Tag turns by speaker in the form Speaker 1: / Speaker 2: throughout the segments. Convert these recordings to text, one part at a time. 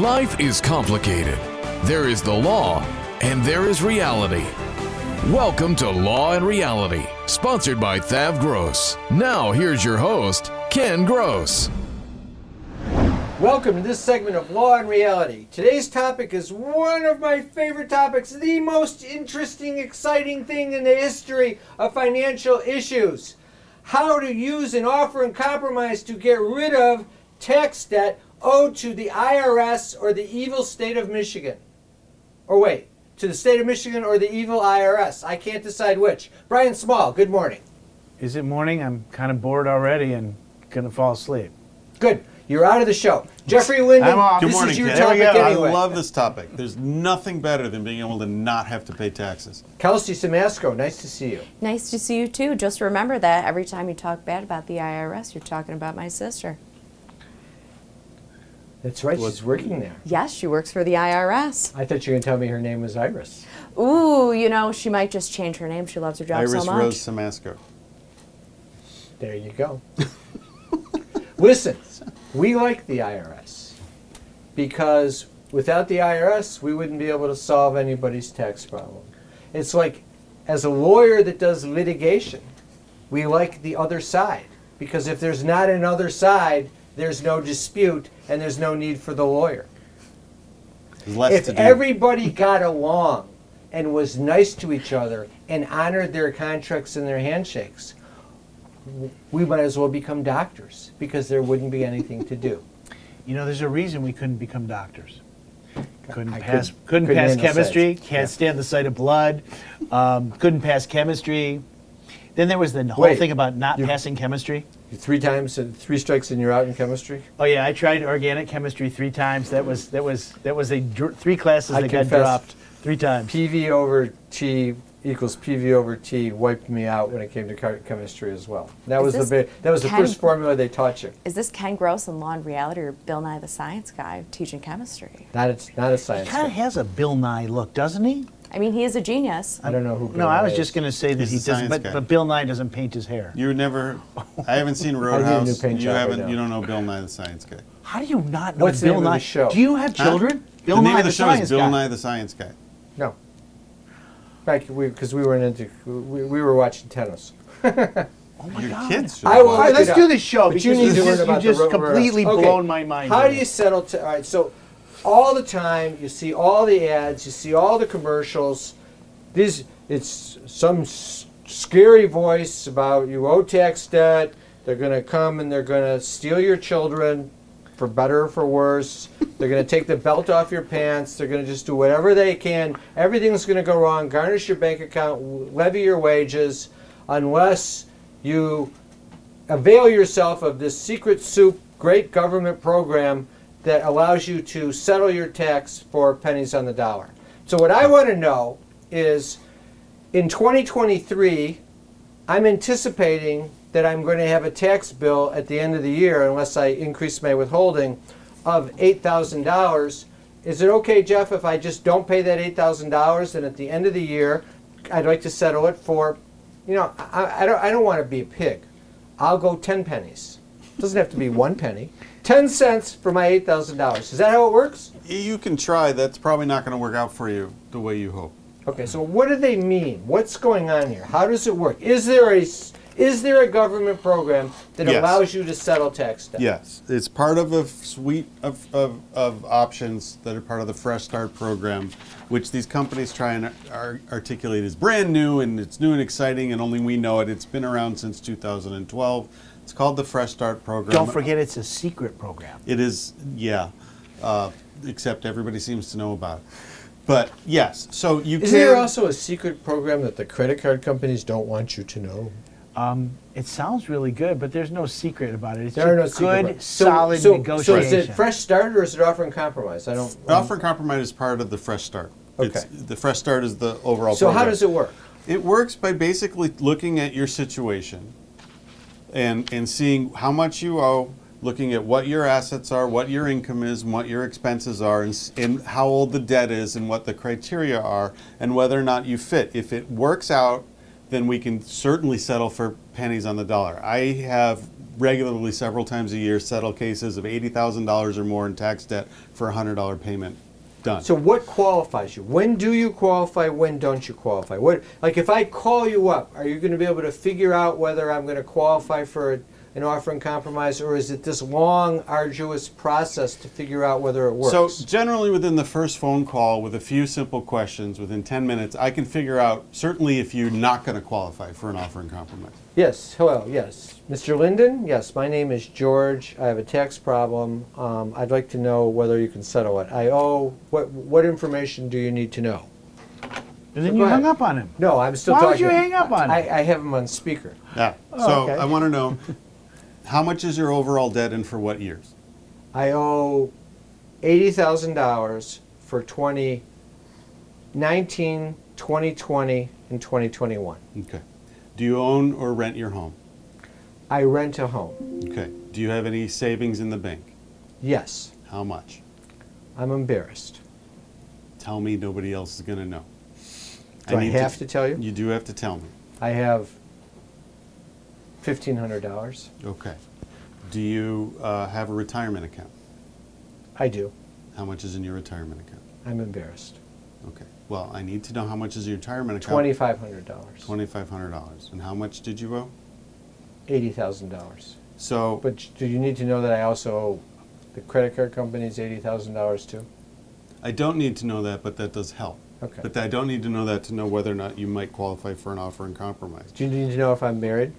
Speaker 1: Life is complicated. There is the law, and there is reality. Welcome to Law and Reality, sponsored by Thav Gross. Now, here's your host, Ken Gross.
Speaker 2: Welcome to this segment of Law and Reality. Today's topic is one of my favorite topics, the most interesting, exciting thing in the history of financial issues. How to use an offer in compromise to get rid of tax debt owed to the IRS or the evil state of Michigan. Or wait, to the state of Michigan or the evil IRS. I can't decide which. Brian Small, good morning.
Speaker 3: Is it morning? I'm kind of bored already and gonna fall asleep.
Speaker 2: Good. You're out of the show. Jeffrey Linden,
Speaker 3: I'm off.
Speaker 2: this
Speaker 3: Good morning,
Speaker 2: is your
Speaker 3: Ken. There we
Speaker 2: topic
Speaker 3: go.
Speaker 2: anyway.
Speaker 4: I love this topic. There's nothing better than being able to not have to pay taxes.
Speaker 2: Kelsey Samasco, nice to see you.
Speaker 5: Nice to see you too. Just remember that every time you talk bad about the IRS, you're talking about my sister.
Speaker 2: That's right, she's working there.
Speaker 5: Yes, she works for the IRS.
Speaker 2: I thought you were going to tell me her name was Iris.
Speaker 5: Ooh, you know, she might just change her name. She loves her job
Speaker 4: Iris
Speaker 5: so much.
Speaker 4: Rose Samasco.
Speaker 2: There you go. Listen, we like the IRS because without the IRS, we wouldn't be able to solve anybody's tax problem. It's like, as a lawyer that does litigation, we like the other side because if there's not another side, there's no dispute and there's no need for the lawyer.
Speaker 4: There's less
Speaker 2: if
Speaker 4: to do.
Speaker 2: everybody got along and was nice to each other and honored their contracts and their handshakes, we might as well become doctors because there wouldn't be anything to do.
Speaker 3: You know, there's a reason we couldn't become doctors. Couldn't
Speaker 2: I
Speaker 3: pass.
Speaker 2: couldn't-
Speaker 3: Couldn't,
Speaker 2: couldn't
Speaker 3: pass chemistry.
Speaker 2: sex.
Speaker 3: Can't
Speaker 2: Yeah.
Speaker 3: stand the sight of blood. Um, couldn't pass chemistry. Then there was the whole
Speaker 2: Wait,
Speaker 3: thing about not passing chemistry.
Speaker 2: Three times, and three strikes, and you're out in chemistry.
Speaker 3: Oh yeah, I tried organic chemistry three times. That was that was that was a dr- three classes
Speaker 2: I
Speaker 3: that got dropped three times.
Speaker 2: PV over T equals PV over T wiped me out when it came to char- chemistry as well. That
Speaker 5: Is
Speaker 2: was the
Speaker 5: this
Speaker 2: big, that was the
Speaker 5: Ken-
Speaker 2: first formula they taught you.
Speaker 5: Is this Ken Gross in Law and Reality or Bill Nye the Science Guy teaching chemistry?
Speaker 2: Not a, not a
Speaker 3: He
Speaker 2: science.
Speaker 3: kind of
Speaker 2: guy.
Speaker 3: has a Bill Nye look, doesn't he?
Speaker 5: I mean, he is a genius.
Speaker 2: I don't know who.
Speaker 3: no, I was
Speaker 2: Nye
Speaker 3: just going to say that
Speaker 4: He's
Speaker 3: he
Speaker 4: a
Speaker 3: doesn't.
Speaker 4: science
Speaker 3: But,
Speaker 4: guy.
Speaker 3: but Bill Nye doesn't paint his hair.
Speaker 4: You never. I haven't seen
Speaker 2: need a
Speaker 4: Roadhouse.
Speaker 2: paint
Speaker 4: you
Speaker 2: job right
Speaker 4: haven't.
Speaker 2: now.
Speaker 4: You don't know Bill Nye the Science Guy.
Speaker 3: How do you not know
Speaker 2: What's the
Speaker 3: Bill
Speaker 2: name of the
Speaker 3: Nye?
Speaker 2: show?
Speaker 3: Do you have
Speaker 4: Huh?
Speaker 3: children? Bill
Speaker 4: the name
Speaker 3: Nye
Speaker 4: of the show
Speaker 3: Science
Speaker 4: is Bill
Speaker 3: Guy.
Speaker 4: Nye the Science Guy.
Speaker 2: No. Back because we, weren't into we, we were watching tennis.
Speaker 3: Oh my
Speaker 4: Your
Speaker 3: God.
Speaker 4: kids should.
Speaker 2: I will
Speaker 3: All
Speaker 2: look
Speaker 3: right,
Speaker 2: it
Speaker 3: let's do this show
Speaker 2: But
Speaker 3: because
Speaker 2: you need to
Speaker 3: you
Speaker 2: learn
Speaker 3: just,
Speaker 2: about
Speaker 3: you just
Speaker 2: the ro-
Speaker 3: completely
Speaker 2: Okay.
Speaker 3: blown my mind.
Speaker 2: How do you settle? To, all right, so all the time you see all the ads, you see all the commercials. These it's some s- scary voice about you owe tax debt. They're going to come and they're going to steal your children, for better or for worse. They're going to take the belt off your pants. They're going to just do whatever they can. Everything's going to go wrong. Garnish your bank account, levy your wages, unless you avail yourself of this secret soup great government program that allows you to settle your tax for pennies on the dollar. So what I want to know is in 2023 I'm anticipating that I'm going to have a tax bill at the end of the year unless I increase my withholding of $8,000. Is it okay, Jeff, if I just don't pay that $8,000 and at the end of the year I'd like to settle it for you know, I, I don't I don't want to be a pig. I'll go 10 pennies. Doesn't have to be one penny. 10 cents for my $8,000. Is that how it works?
Speaker 4: You can try. That's probably not going to work out for you the way you hope.
Speaker 2: Okay, so what do they mean? What's going on here? How does it work? Is there a is there a government program that
Speaker 4: Yes.
Speaker 2: allows you to settle tax debt?
Speaker 4: Yes, it's part of a suite of, of, of options that are part of the Fresh Start program, which these companies try and ar- articulate as brand new and it's new and exciting, and only we know it. It's been around since 2012. It's called the Fresh Start program.
Speaker 3: Don't forget, it's a secret program.
Speaker 4: It is, yeah, uh, except everybody seems to know about it. But yes, so you
Speaker 2: Is
Speaker 4: can.
Speaker 2: there also a secret program that the credit card companies don't want you to know?
Speaker 3: It sounds really good, but there's no secret about it. It's
Speaker 2: There are no
Speaker 3: just
Speaker 2: secret
Speaker 3: good,
Speaker 2: about- So-
Speaker 3: solid
Speaker 2: so,
Speaker 3: negotiation.
Speaker 2: So is it fresh start or is it offer in compromise? I don't.
Speaker 4: Offer in compromise is part of the Fresh Start. It's,
Speaker 2: Okay.
Speaker 4: the Fresh Start is the overall.
Speaker 2: So how does it work?
Speaker 4: It works by basically looking at your situation and, and seeing how much you owe, looking at what your assets are, what your income is, and what your expenses are, and, and how old the debt is, and what the criteria are, and whether or not you fit. If it works out, then we can certainly settle for pennies on the dollar. I have regularly, several times a year, settle cases of $80,000 or more in tax debt for a $100 payment done.
Speaker 2: So what qualifies you? When do you qualify? When don't you qualify? What like if I call you up, are you going to be able to figure out whether I'm going to qualify for a, an offer in compromise, or is it this long, arduous process to figure out whether it works?
Speaker 4: So generally within the first phone call with a few simple questions within 10 minutes, I can figure out certainly if you're not going to qualify for an offer in compromise.
Speaker 2: Yes, hello, yes, Mr. Linden. Yes, my name is George. I have a tax problem. Um, I'd like to know whether you can settle it. I owe. What what information do you need to know?
Speaker 3: and then
Speaker 2: Go
Speaker 3: you
Speaker 2: ahead.
Speaker 3: hung up on him.
Speaker 2: No, I'm still
Speaker 3: Why would
Speaker 2: talking.
Speaker 3: you hang up on
Speaker 2: I,
Speaker 3: it?
Speaker 2: I have him on speaker.
Speaker 4: Yeah.
Speaker 2: Oh,
Speaker 4: so
Speaker 2: okay.
Speaker 4: I want to know how much is your overall debt and for what years?
Speaker 2: I owe eighty thousand dollars for 2019, 2020, and 2021.
Speaker 4: Okay. Do you own or rent your home?
Speaker 2: I rent a home.
Speaker 4: Okay. Do you have any savings in the bank?
Speaker 2: Yes,
Speaker 4: How much?
Speaker 2: I'm embarrassed.
Speaker 4: Tell me nobody else is going to know.
Speaker 2: Do I,
Speaker 4: need
Speaker 2: have to, tell you?
Speaker 4: You do have to tell me.
Speaker 2: I have fifteen hundred dollars.
Speaker 4: Okay. Do you uh, have a retirement account?
Speaker 2: I do.
Speaker 4: How much is in your retirement account?
Speaker 2: I'm embarrassed.
Speaker 4: Well, I need to know how much is your retirement account.
Speaker 2: Twenty-five hundred dollars.
Speaker 4: Twenty-five hundred dollars. And how much did you owe?
Speaker 2: Eighty thousand dollars.
Speaker 4: So,
Speaker 2: But do you need to know that I also owe the credit card companies eighty thousand dollars too?
Speaker 4: I don't need to know that, but that does help.
Speaker 2: Okay.
Speaker 4: But I don't need to know that to know whether or not you might qualify for an offer in compromise.
Speaker 2: Do you need to know if I'm married?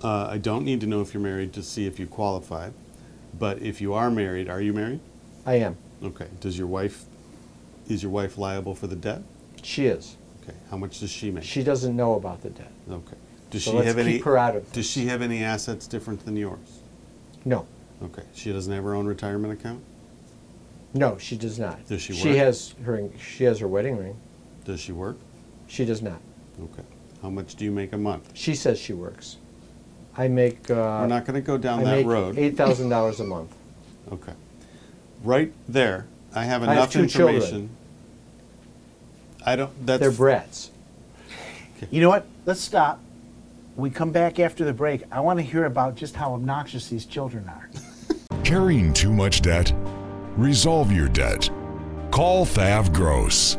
Speaker 4: Uh, I don't need to know if you're married to see if you qualify. But if you are married, are you married?
Speaker 2: I am.
Speaker 4: Okay. Does your wife, is your wife liable for the debt?
Speaker 2: She is.
Speaker 4: Okay. How much does she make?
Speaker 2: She doesn't know about the debt.
Speaker 4: Okay. Does
Speaker 2: So
Speaker 4: she
Speaker 2: let's
Speaker 4: have
Speaker 2: keep
Speaker 4: any?
Speaker 2: her out of
Speaker 4: Does she have any assets different than yours?
Speaker 2: No.
Speaker 4: Okay. She doesn't have her own retirement account.
Speaker 2: No, she does not.
Speaker 4: Does she
Speaker 2: She
Speaker 4: work?
Speaker 2: has her. She has her wedding ring.
Speaker 4: Does she work?
Speaker 2: She does not.
Speaker 4: Okay. How much do you make a month?
Speaker 2: She says she works. I make. Uh,
Speaker 4: We're not going to go down
Speaker 2: I
Speaker 4: that
Speaker 2: make
Speaker 4: road.
Speaker 2: eight thousand dollars a month.
Speaker 4: Okay. Right there, I have
Speaker 2: I have
Speaker 4: enough
Speaker 2: two children.
Speaker 4: information. I don't, that's.
Speaker 2: They're brats.
Speaker 3: You know what? Let's stop. We come back after the break. I want to hear about just how obnoxious these children are.
Speaker 6: Carrying too much debt? Resolve your debt. Call Thav Gross.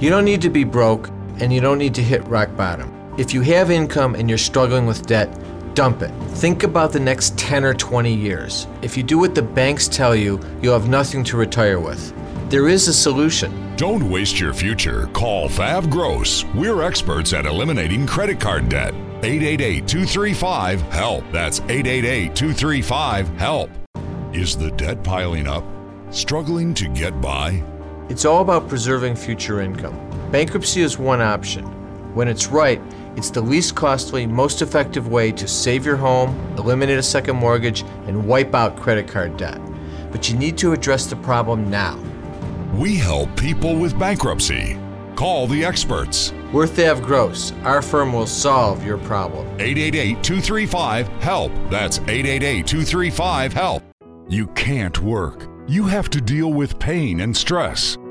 Speaker 7: You don't need to be broke and you don't need to hit rock bottom. If you have income and you're struggling with debt, dump it. Think about the next 10 or 20 years. If you do what the banks tell you, you'll have nothing to retire with. There is a solution.
Speaker 6: Don't waste your future. Call Thav Gross. We're experts at eliminating credit card debt. 888 235 HELP. That's 888 235 HELP. Is the debt piling up? Struggling to get by?
Speaker 7: It's all about preserving future income. Bankruptcy is one option. When it's right, it's the least costly, most effective way to save your home, eliminate a second mortgage, and wipe out credit card debt. But you need to address the problem now.
Speaker 6: We help people with bankruptcy. Call the experts.
Speaker 7: We're Thav Gross. Our firm will solve your problem.
Speaker 6: 888 235 HELP. That's 888 235 HELP. You can't work. You have to deal with pain and stress.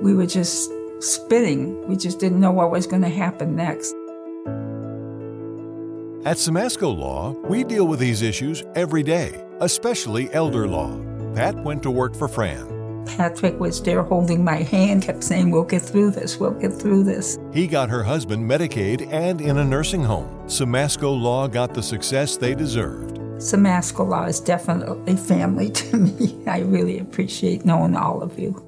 Speaker 8: We were just spinning. We just didn't know what was going to happen next.
Speaker 9: At Samasco Law, we deal with these issues every day, especially elder law. Pat went to work for Fran.
Speaker 8: Patrick was there holding my hand, kept saying, We'll get through this, we'll get through this.
Speaker 9: He got her husband Medicaid and in a nursing home. Samasco Law got the success they deserved.
Speaker 8: Samasco Law is definitely family to me. I really appreciate knowing all of you.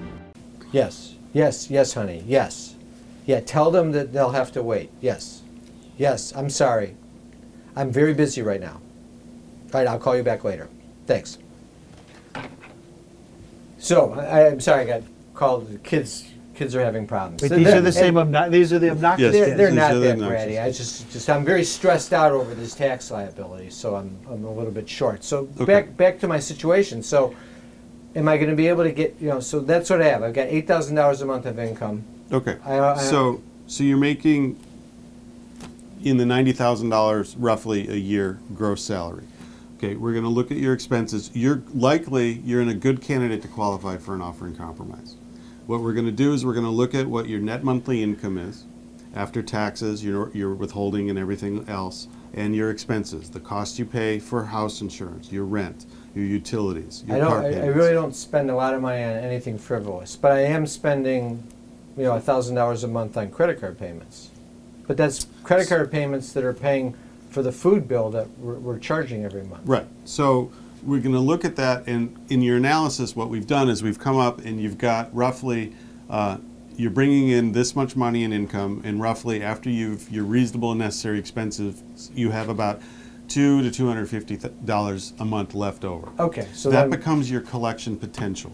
Speaker 2: Yes, yes, yes, honey, yes. Yeah, tell them that they'll have to wait. Yes, yes, I'm sorry. I'm very busy right now. All right, I'll call you back later. Thanks. So, I, I'm sorry, I got called, the kids, kids are having problems.
Speaker 3: But
Speaker 2: They're-
Speaker 3: these are the same. Obno- these are the obnoxious.
Speaker 4: Yes.
Speaker 2: They're,
Speaker 3: kids.
Speaker 2: they're
Speaker 4: These
Speaker 2: not
Speaker 4: are the
Speaker 2: that
Speaker 4: obnoxious.
Speaker 2: bratty. I just, just, I'm very stressed out over this tax liability, so I'm, I'm a little bit short. So
Speaker 4: Okay.
Speaker 2: back, back to my situation. So, am I going to be able to get, you know? So that's what I have. I've got eight thousand dollars a month of income.
Speaker 4: Okay.
Speaker 2: I- I-
Speaker 4: so so you're making in the ninety thousand dollars roughly a year gross salary. Okay, we're going to look at your expenses. You're likely you're in a good candidate to qualify for an offer in compromise. What we're going to do is we're going to look at what your net monthly income is after taxes, your your withholding and everything else, and your expenses, the cost you pay for house insurance, your rent, your utilities, your
Speaker 2: I don't.
Speaker 4: car
Speaker 2: I, I
Speaker 4: payments.
Speaker 2: really don't spend a lot of money on anything frivolous, but I am spending, you know, a thousand dollars a month on credit card payments. But that's credit card payments that are paying for the food bill that we're, we're charging every month.
Speaker 4: Right. So we're going to look at that, and in your analysis, what we've done is we've come up and you've got roughly, uh, you're bringing in this much money in income, and roughly after you've your reasonable and necessary expenses, you have about two to two hundred fifty dollars a month left over.
Speaker 2: Okay, so
Speaker 4: that
Speaker 2: then-
Speaker 4: becomes your collection potential.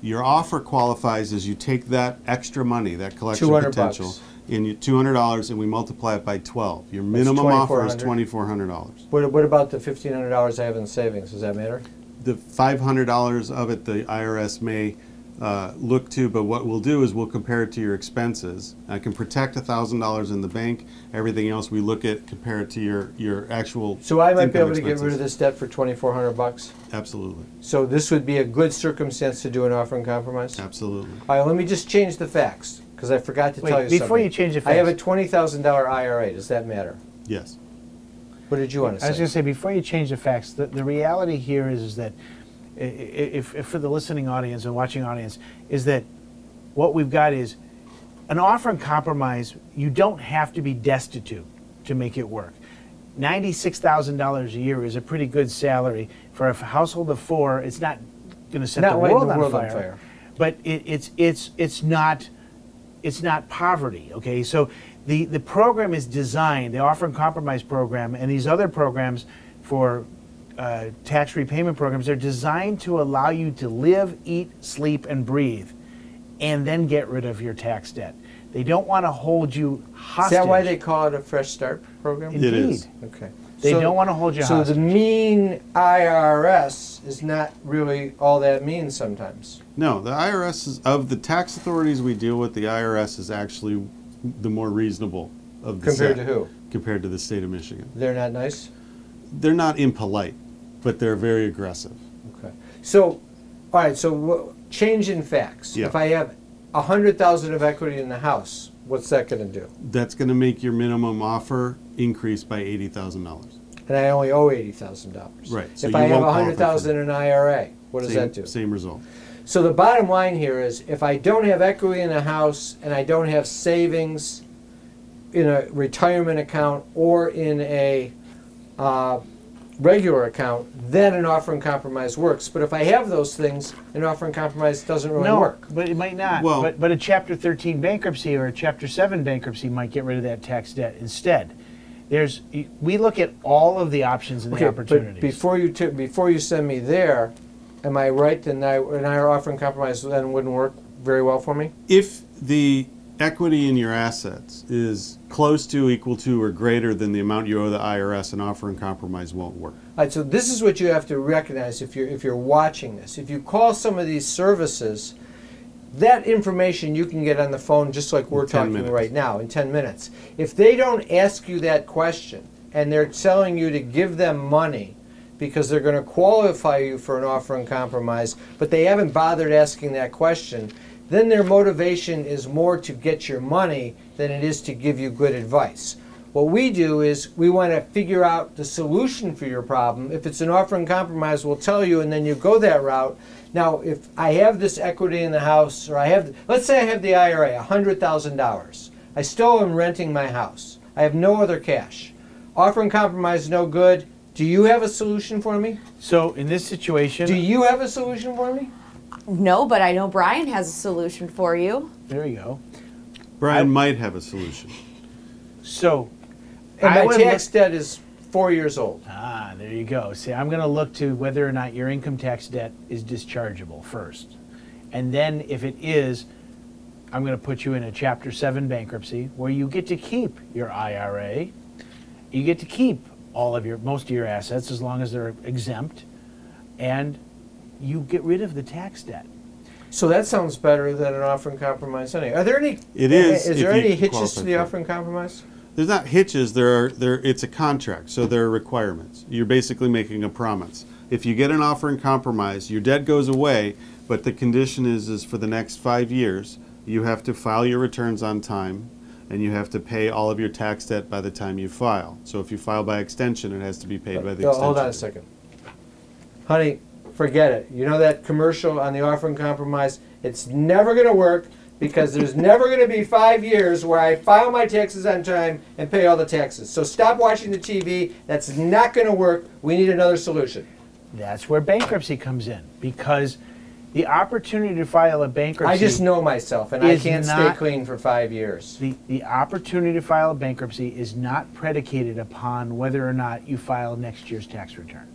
Speaker 4: Your offer qualifies as you take that extra money, that collection
Speaker 2: 200
Speaker 4: potential,
Speaker 2: bucks.
Speaker 4: in your two hundred dollars, and we multiply it by twelve. Your minimum offer is
Speaker 2: 2400.
Speaker 4: twenty four hundred dollars.
Speaker 2: What, what about the fifteen hundred dollars I have in savings? Does that matter?
Speaker 4: the five hundred dollars of it the IRS may uh, look to, but what we'll do is we'll compare it to your expenses. I can protect thousand dollars in the bank. Everything else we look at compare it to your your actual.
Speaker 2: So I might be
Speaker 4: income
Speaker 2: able to get rid of this debt for twenty four hundred bucks.
Speaker 4: Absolutely,
Speaker 2: So this would be a good circumstance to do an offer in compromise.
Speaker 4: absolutely.
Speaker 2: All right, let me just change the facts because I forgot to
Speaker 3: Wait,
Speaker 2: tell you
Speaker 3: before
Speaker 2: something.
Speaker 3: you change the facts.
Speaker 2: I have a twenty thousand dollar IRA. Does that matter?
Speaker 4: Yes.
Speaker 2: What did you want to say?
Speaker 3: I was going to say before you change the facts, the, the reality here is, is that i- i- if, if for the listening audience and watching audience is that what we've got is an offer in compromise. You don't have to be destitute to make it work. Ninety-six thousand dollars a year is a pretty good salary for a household of four. It's not going to set
Speaker 2: Not
Speaker 3: the world,
Speaker 2: the
Speaker 3: on,
Speaker 2: world on
Speaker 3: fire,
Speaker 2: fire.
Speaker 3: but it, it's it's it's not it's not poverty. Okay, so the the program is designed, the offer in compromise program, and these other programs for uh, tax repayment programs, they're designed to allow you to live, eat, sleep, and breathe, and then get rid of your tax debt. They don't want to hold you hostage.
Speaker 2: Is that why they call it a Fresh Start program?
Speaker 3: Indeed.
Speaker 4: It is.
Speaker 2: Okay.
Speaker 3: They don't wanna hold you
Speaker 2: So
Speaker 3: hostage.
Speaker 2: So the mean IRS is not really all that mean sometimes.
Speaker 4: No, the IRS is of the tax authorities we deal with. The IRS is actually the more reasonable of the
Speaker 2: Compared
Speaker 4: set,
Speaker 2: to who?
Speaker 4: Compared to the state of Michigan,
Speaker 2: They're not nice.
Speaker 4: they're not impolite, but they're very aggressive.
Speaker 2: Okay. So, all right. So change in facts.
Speaker 4: Yeah.
Speaker 2: If I have a hundred thousand of equity in the house, what's that going to do?
Speaker 4: That's going to make your minimum offer increase by eighty thousand dollars.
Speaker 2: And I only owe eighty thousand dollars.
Speaker 4: Right, so
Speaker 2: if
Speaker 4: you
Speaker 2: I have
Speaker 4: won't
Speaker 2: a
Speaker 4: qualify
Speaker 2: hundred
Speaker 4: for
Speaker 2: thousand in an IRA, what does that do?
Speaker 4: Same result.
Speaker 2: So the bottom line here is, if I don't have equity in a house and I don't have savings in a retirement account or in a uh, regular account, then an offer in compromise works. But if I have those things, an offer in compromise doesn't really
Speaker 3: no,
Speaker 2: work.
Speaker 3: but it might not.
Speaker 4: Well-
Speaker 3: but but a Chapter 13 bankruptcy or a Chapter 7 bankruptcy might get rid of that tax debt instead. There's we look at all of the options and the
Speaker 2: Okay,
Speaker 3: opportunities.
Speaker 2: but before you t- before you send me there, am I right? Then I, an IRA offer in compromise then wouldn't work very well for me.
Speaker 4: If the equity in your assets is close to, equal to, or greater than the amount you owe the IRS, an offer in compromise won't work.
Speaker 2: All right, so this is what you have to recognize if you're if you're watching this. If you call some of these services, that information you can get on the phone just like we're talking
Speaker 4: minutes.
Speaker 2: right now in 10 minutes. If they don't ask you that question and they're telling you to give them money because they're going to qualify you for an offer in compromise, but they haven't bothered asking that question, then their motivation is more to get your money than it is to give you good advice. What we do is we want to figure out the solution for your problem. If it's an offer in compromise, we'll tell you, and then you go that route. Now, if I have this equity in the house, or I have, let's say I have the IRA, $100,000. I still am renting my house. I have no other cash. Offer in compromise is no good. Do you have a solution for me?
Speaker 3: So in this situation,
Speaker 2: Do you have a solution for me?
Speaker 5: No, but I know Brian has a solution for you.
Speaker 3: there you go.
Speaker 4: Brian might have a solution.
Speaker 3: So
Speaker 2: And
Speaker 3: I
Speaker 2: my
Speaker 3: would
Speaker 2: tax debt is four years old.
Speaker 3: Ah, there you go. See, I'm going to look to whether or not your income tax debt is dischargeable first. And then if it is, I'm going to put you in a Chapter 7 bankruptcy where you get to keep your IRA. You get to keep all of your, most of your assets as long as they're exempt. And you get rid of the tax debt.
Speaker 2: So that sounds better than an offer in compromise. Anyway, are there any?
Speaker 4: It is
Speaker 2: Is there
Speaker 4: if you
Speaker 2: any hitches
Speaker 4: qualify
Speaker 2: to the
Speaker 4: for it.
Speaker 2: offer in compromise?
Speaker 4: There's not hitches. There are there. It's a contract, so there are requirements. You're basically making a promise. If you get an offer in compromise, your debt goes away, but the condition is is for the next five years you have to file your returns on time, and you have to pay all of your tax debt by the time you file. So if you file by extension, it has to be paid uh, by the
Speaker 2: No,
Speaker 4: extension.
Speaker 2: hold on a second. Honey, forget it. You know that commercial on the offer in compromise? It's never going to work because there's never going to be five years where I file my taxes on time and pay all the taxes. So stop watching the TV. That's not going to work. We need another solution.
Speaker 3: That's where bankruptcy comes in because the opportunity to file a bankruptcy.
Speaker 2: I just know myself, and I can't stay clean for five years.
Speaker 3: The, the opportunity to file a bankruptcy is not predicated upon whether or not you file next year's tax return.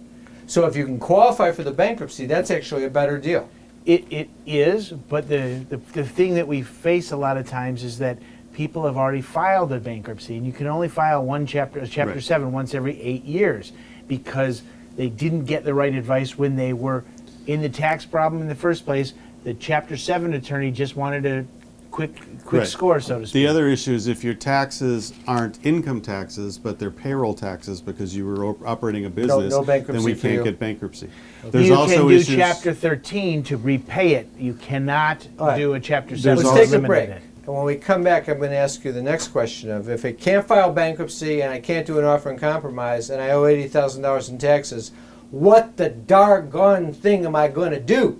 Speaker 2: So if you can qualify for the bankruptcy, that's actually a better deal.
Speaker 3: It, it is, but the, the, the thing that we face a lot of times is that people have already filed a bankruptcy, and you can only file one chapter, uh, chapter
Speaker 4: Right.
Speaker 3: seven, once every eight years, because they didn't get the right advice when they were in the tax problem in the first place. The chapter seven attorney just wanted a quick, quick
Speaker 4: Right.
Speaker 3: score, so to speak.
Speaker 4: The other issue is if your taxes aren't income taxes, but they're payroll taxes because you were op- operating a business,
Speaker 2: no
Speaker 4: then
Speaker 2: bankruptcy
Speaker 4: we
Speaker 2: for
Speaker 4: can't
Speaker 2: you.
Speaker 4: get bankruptcy. There's
Speaker 3: you
Speaker 4: also
Speaker 3: can do
Speaker 4: issues.
Speaker 3: chapter 13 to repay it. You cannot
Speaker 2: All right.
Speaker 3: do a chapter
Speaker 4: There's
Speaker 3: 7
Speaker 2: Let's
Speaker 3: to
Speaker 4: also-
Speaker 2: take a
Speaker 3: eliminate
Speaker 2: break.
Speaker 3: it.
Speaker 2: And when we come back, I'm going to ask you the next question of if I can't file bankruptcy and I can't do an offer in compromise and I owe $80,000 in taxes, what the doggone thing am I going to do?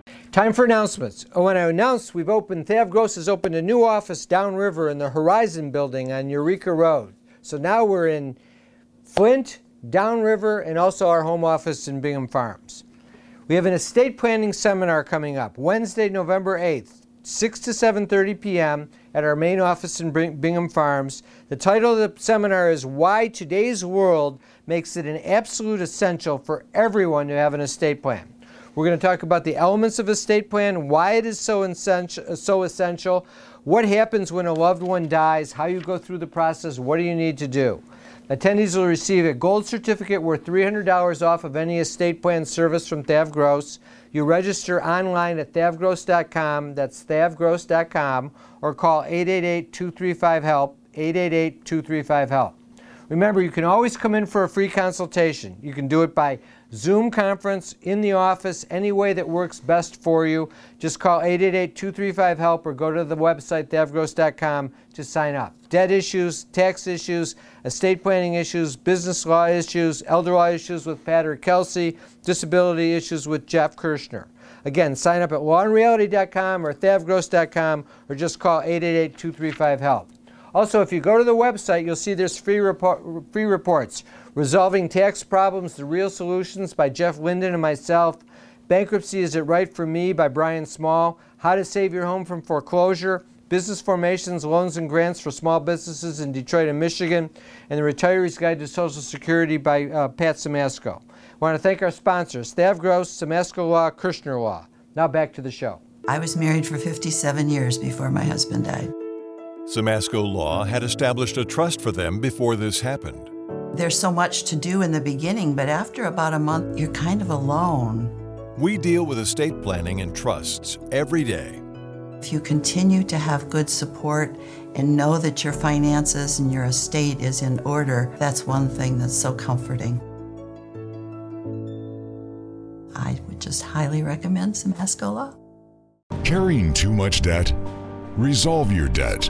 Speaker 2: Time for announcements. Oh, and I announce we've opened, Thav Gross has opened a new office downriver in the Horizon building on Eureka Road. So now we're in Flint, downriver, and also our home office in Bingham Farms. We have an estate planning seminar coming up Wednesday, November 8th, 6 to 7:30 p.m. at our main office in Bingham Farms. The title of the seminar is Why Today's World Makes It an Absolute Essential for Everyone to Have an Estate Plan. We're going to talk about the elements of estate plan, why it is so essential, so essential, what happens when a loved one dies, how you go through the process, what do you need to do. Attendees will receive a gold certificate worth $300 off of any estate plan service from Thav Gross. You register online at thavgross.com, that's thavgross.com, or call 888-235-HELP, 888-235-HELP. Remember, you can always come in for a free consultation. You can do it by Zoom conference, in the office, any way that works best for you. Just call 888-235-HELP or go to the website, thavgross.com, to sign up. Debt issues, tax issues, estate planning issues, business law issues, elder law issues with Pat or Kelsey, disability issues with Jeff Kirschner. Again, sign up at lawandreality.com or thavgross.com or just call 888-235-HELP. Also, if you go to the website, you'll see there's free, report, free reports. Resolving Tax Problems, The Real Solutions by Jeff Linden and myself. Bankruptcy Is It Right for Me by Brian Small. How to Save Your Home from Foreclosure. Business Formations, Loans and Grants for Small Businesses in Detroit and Michigan. And The Retiree's Guide to Social Security by uh, Pat Samasco. I want to thank our sponsors, Thav Gross, Samasco Law, Kirschner Law. Now back to the show.
Speaker 10: I was married for 57 years before my husband died.
Speaker 9: Samasco Law had established a trust for them before this happened.
Speaker 10: There's so much to do in the beginning, but after about a month, you're kind of alone.
Speaker 9: We deal with estate planning and trusts every day.
Speaker 10: If you continue to have good support and know that your finances and your estate is in order, that's one thing that's so comforting. I would just highly recommend Samasco Law.
Speaker 6: Carrying too much debt? Resolve your debt.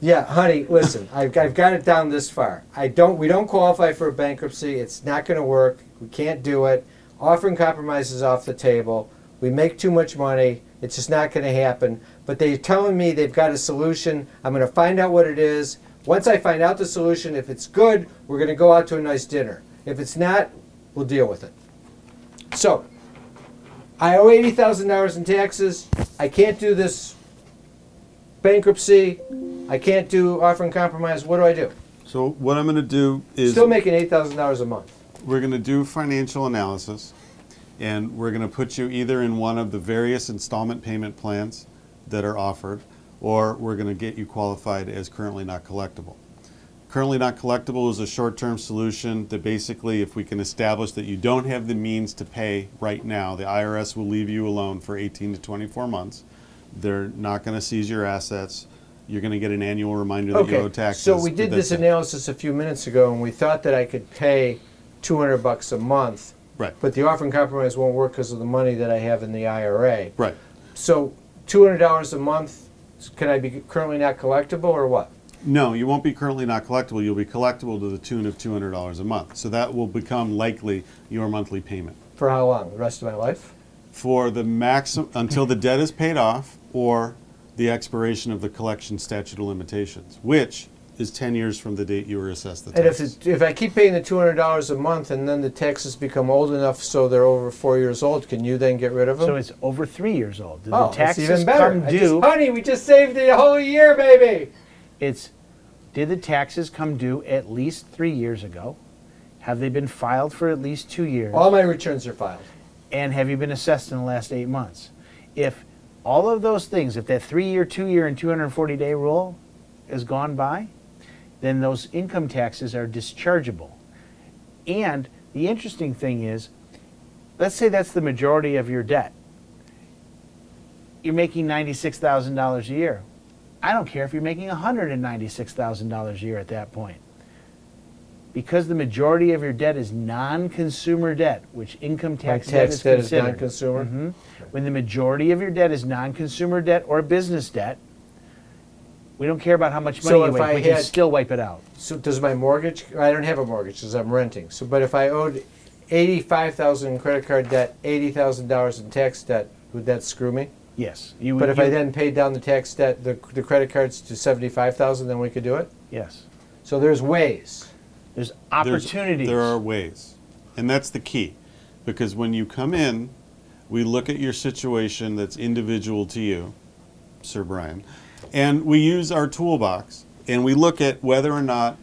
Speaker 2: Yeah, honey, listen, I've, I've got it down this far. I don't, we don't qualify for a bankruptcy. It's not going to work. We can't do it. Offer in compromise is off the table. We make too much money. It's just not going to happen. But they're telling me they've got a solution. I'm going to find out what it is. Once I find out the solution, if it's good, we're going to go out to a nice dinner. If it's not, we'll deal with it. So, I owe $80,000 in taxes. I can't do this bankruptcy. I can't do offer in compromise. What do I do?
Speaker 4: So what I'm going to do is
Speaker 2: Still making $8,000 a month.
Speaker 4: we're going to do financial analysis, and we're going to put you either in one of the various installment payment plans that are offered, or we're going to get you qualified as currently not collectible. Currently not collectible is a short-term solution that basically, if we can establish that you don't have the means to pay right now, the IRS will leave you alone for 18 to 24 months. They're not going to seize your assets. You're going to get an annual reminder that you owe taxes.
Speaker 2: so we did this
Speaker 4: that's it.
Speaker 2: analysis a few minutes ago, and we thought that I could pay 200 bucks a month.
Speaker 4: Right.
Speaker 2: But the offer in compromise won't work because of the money that I have in the IRA.
Speaker 4: Right.
Speaker 2: So $200 a month, can I be currently not collectible or what?
Speaker 4: No, you won't be currently not collectible. You'll be collectible to the tune of $200 a month. So that will become likely your monthly payment
Speaker 2: For how long? The rest of my life?
Speaker 4: for the maximum until the debt is paid off or the expiration of the collection statute of limitations, which is 10 years from the date you were assessed the tax.
Speaker 2: And if,
Speaker 4: taxes.
Speaker 2: it, if I keep paying the $200 a month and then the taxes become old enough so they're over four years old, can you then get rid of them?
Speaker 3: So it's over three years old. Did
Speaker 2: oh,
Speaker 3: the
Speaker 2: that's
Speaker 3: taxes
Speaker 2: even better.
Speaker 3: come
Speaker 2: I
Speaker 3: due?
Speaker 2: just, honey, we just saved the whole year, baby.
Speaker 3: It's did the taxes come due at least three years ago? Have they been filed for at least two years?
Speaker 2: All my returns are filed.
Speaker 3: and have you been assessed in the last eight months? If all of those things, if that three year, two year, and 240 day rule is gone by, then those income taxes are dischargeable. And the interesting thing is, let's say that's the majority of your debt. You're making $96,000 a year. I don't care if you're making $196,000 a year at that point. Because the majority of your debt is non-consumer debt, which income tax, debt
Speaker 2: tax
Speaker 3: is
Speaker 2: debt is
Speaker 3: considered.
Speaker 2: non-consumer.
Speaker 3: Mhm. When the majority of your debt is non-consumer debt or business debt, we don't care about how much money
Speaker 2: So
Speaker 3: you
Speaker 2: if
Speaker 3: wipe.
Speaker 2: I
Speaker 3: we can
Speaker 2: had-
Speaker 3: still wipe it out.
Speaker 2: So does my mortgage? I don't have a mortgage because I'm renting. So, but if I owed eighty-five thousand in credit card debt, eighty thousand dollars in tax debt, would that screw me?
Speaker 3: Yes. You would,
Speaker 2: But if I
Speaker 3: you-
Speaker 2: then paid down the tax debt, the, the credit cards to seventy-five thousand, then we could do it.
Speaker 3: yes,
Speaker 2: So there's ways.
Speaker 3: There's opportunities.
Speaker 4: There are ways. And that's the key. Because when you come in, we look at your situation that's individual to you, Sir Brian, and we use our toolbox and we look at whether or not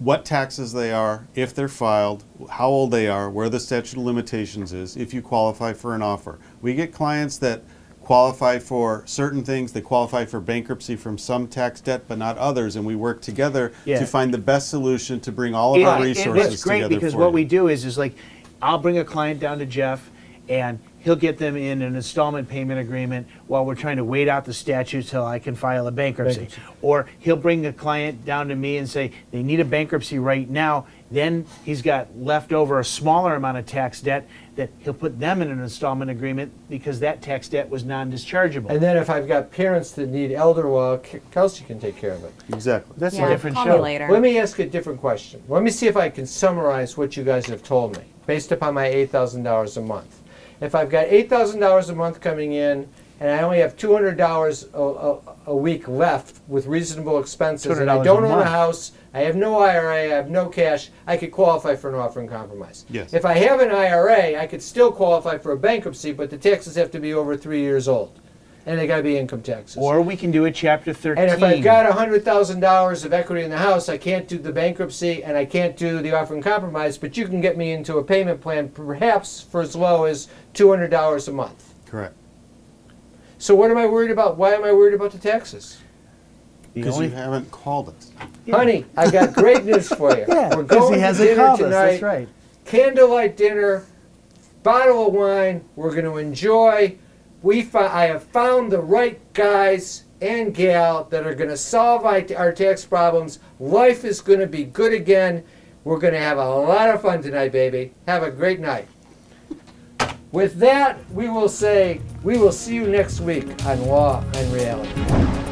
Speaker 4: what taxes they are, if they're filed, how old they are, where the statute of limitations is, if you qualify for an offer. We get clients that qualify for certain things, they qualify for bankruptcy from some tax debt but not others, and we work together
Speaker 3: Yeah.
Speaker 4: to find the best solution to bring all of
Speaker 3: It-
Speaker 4: our resources
Speaker 3: it's great
Speaker 4: together
Speaker 3: because what
Speaker 4: you.
Speaker 3: we do is is like I'll bring a client down to Jeff and he'll get them in an installment payment agreement while we're trying to wait out the statute till I can file a bankruptcy.
Speaker 2: Bankruptcy.
Speaker 3: Or he'll bring a client down to me and say they need a bankruptcy right now. Then he's got left over a smaller amount of tax debt that he'll put them in an installment agreement because that tax debt was non-dischargeable.
Speaker 2: And then if I've got parents that need elder law, K- Kelsey can take care of it.
Speaker 4: Exactly.
Speaker 3: That's
Speaker 5: Yeah,
Speaker 3: a different
Speaker 5: call
Speaker 3: show.
Speaker 5: me later.
Speaker 2: Let me ask a different question. Let me see if I can summarize what you guys have told me based upon my $8,000 a month. If I've got $8,000 a month coming in and I only have $200 a, a, a week left with reasonable expenses and I
Speaker 3: $200 a
Speaker 2: don't own a
Speaker 3: month.
Speaker 2: house, I have no IRA, I have no cash, I could qualify for an offer in compromise.
Speaker 4: Yes.
Speaker 2: If I have an IRA, I could still qualify for a bankruptcy, but the taxes have to be over three years old. And they got to be income taxes.
Speaker 3: Or we can do a chapter 13.
Speaker 2: And if I've got hundred thousand dollars of equity in the house, I can't do the bankruptcy and I can't do the offer in compromise. But you can get me into a payment plan, perhaps for as low as two hundred dollars a month.
Speaker 4: Correct.
Speaker 2: So what am I worried about? Why am I worried about the taxes?
Speaker 4: Because
Speaker 3: only-
Speaker 4: you haven't called us.
Speaker 2: Honey, I got great news for you.
Speaker 3: yeah,
Speaker 2: We're
Speaker 3: 'cause
Speaker 2: going
Speaker 3: he
Speaker 2: to
Speaker 3: hasn't
Speaker 2: dinner
Speaker 3: called us.
Speaker 2: tonight.
Speaker 3: That's right.
Speaker 2: Candlelight dinner, bottle of wine. We're going to enjoy. We fi- I have found the right guys and gal that are going to solve our tax problems. Life is going to be good again. We're going to have a lot of fun tonight, baby. Have a great night. With that, we will say we will see you next week on Law and Reality.